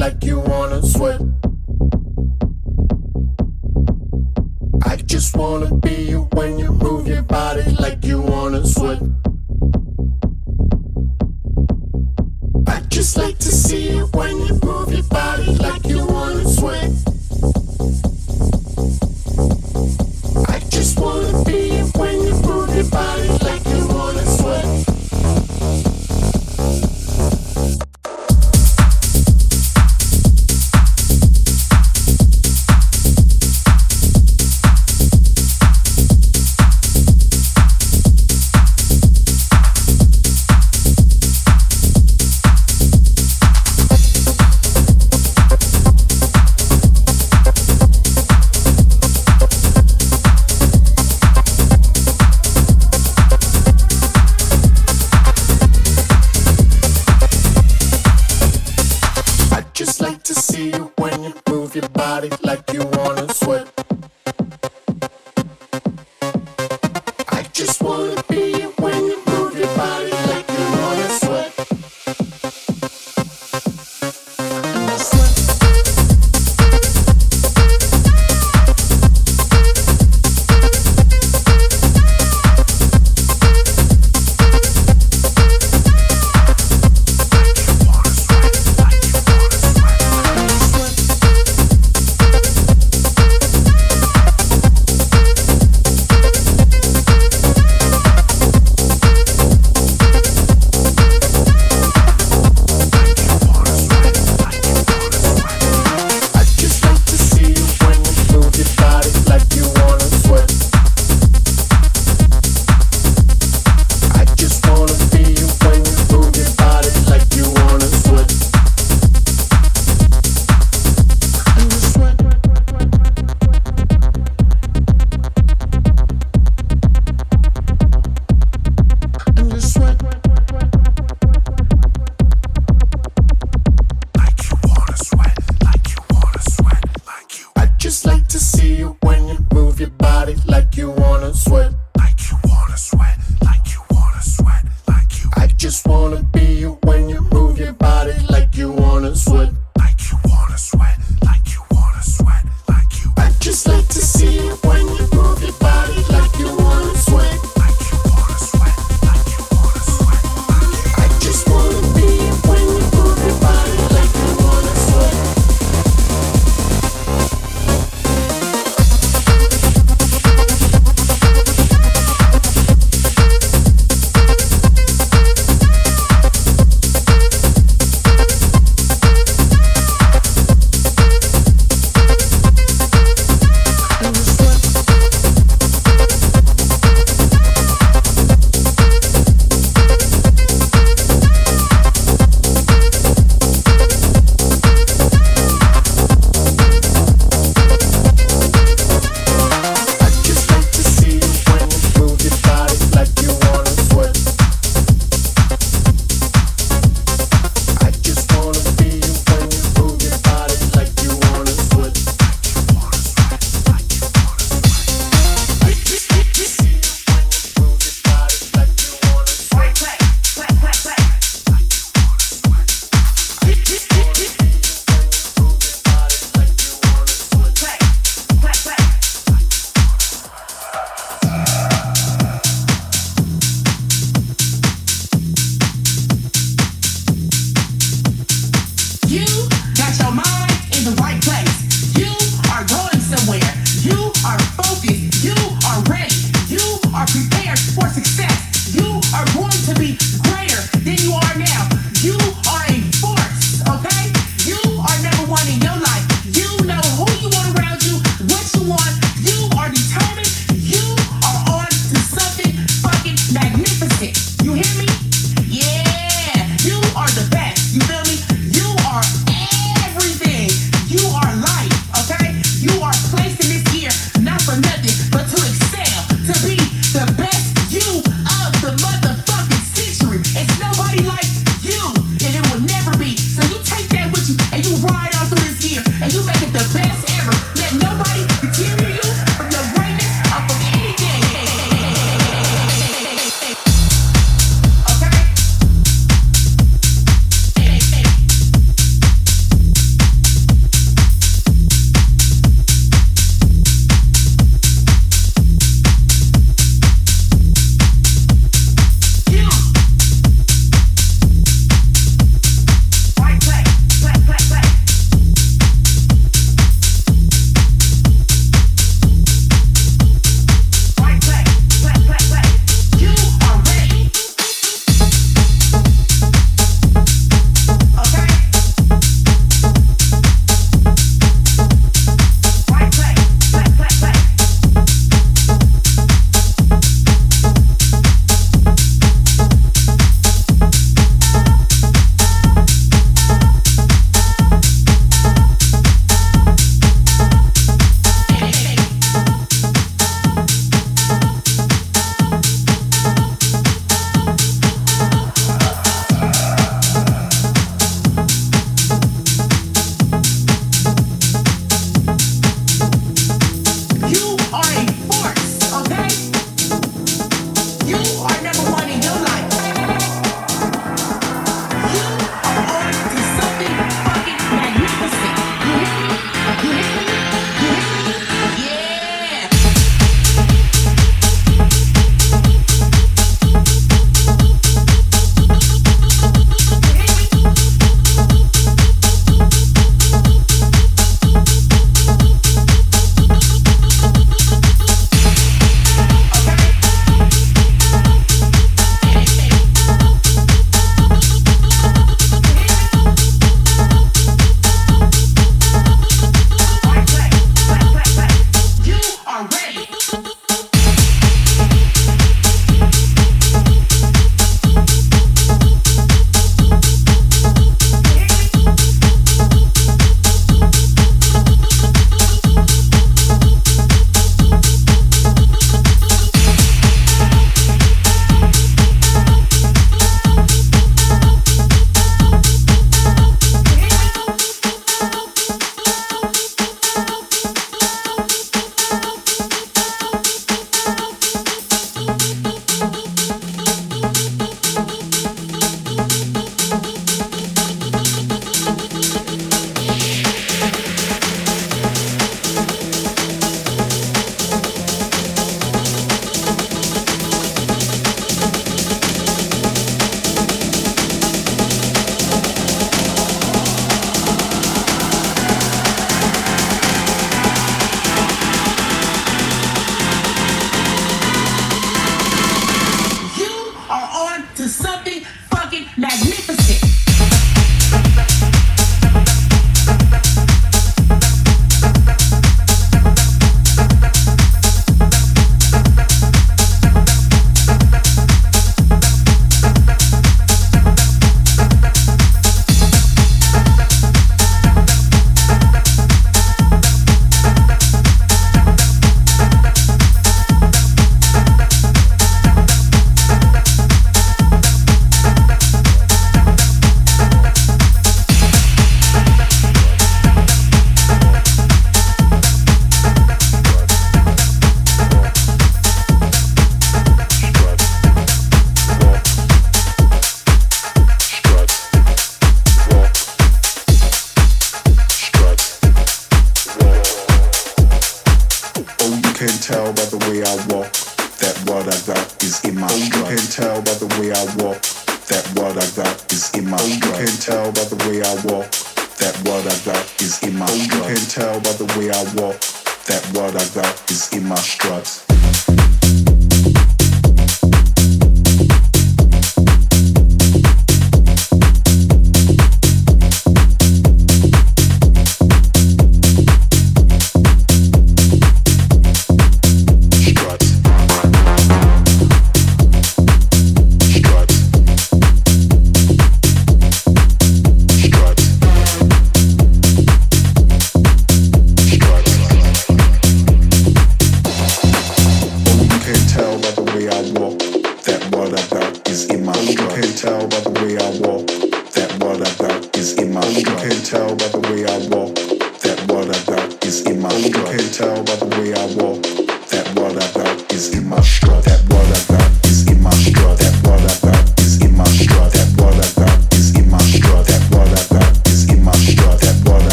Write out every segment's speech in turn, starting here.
like you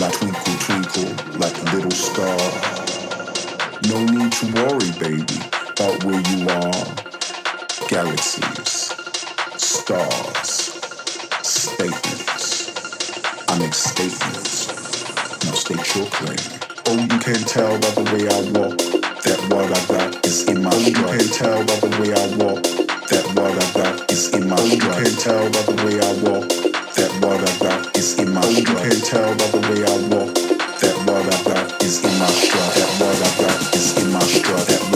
like twinkle, twinkle, like a little star. No need to worry, baby, about where you are. Galaxies, stars, statements. I make statements. Now state your claim. Oh, you can't tell by the way I walk that what I got is in my oh, You can tell by the way I walk that what I got is in my oh, You can't tell by the way I walk I is in my. You can tell by the way I walk that what I got is in my strap. That what I got is in my strap.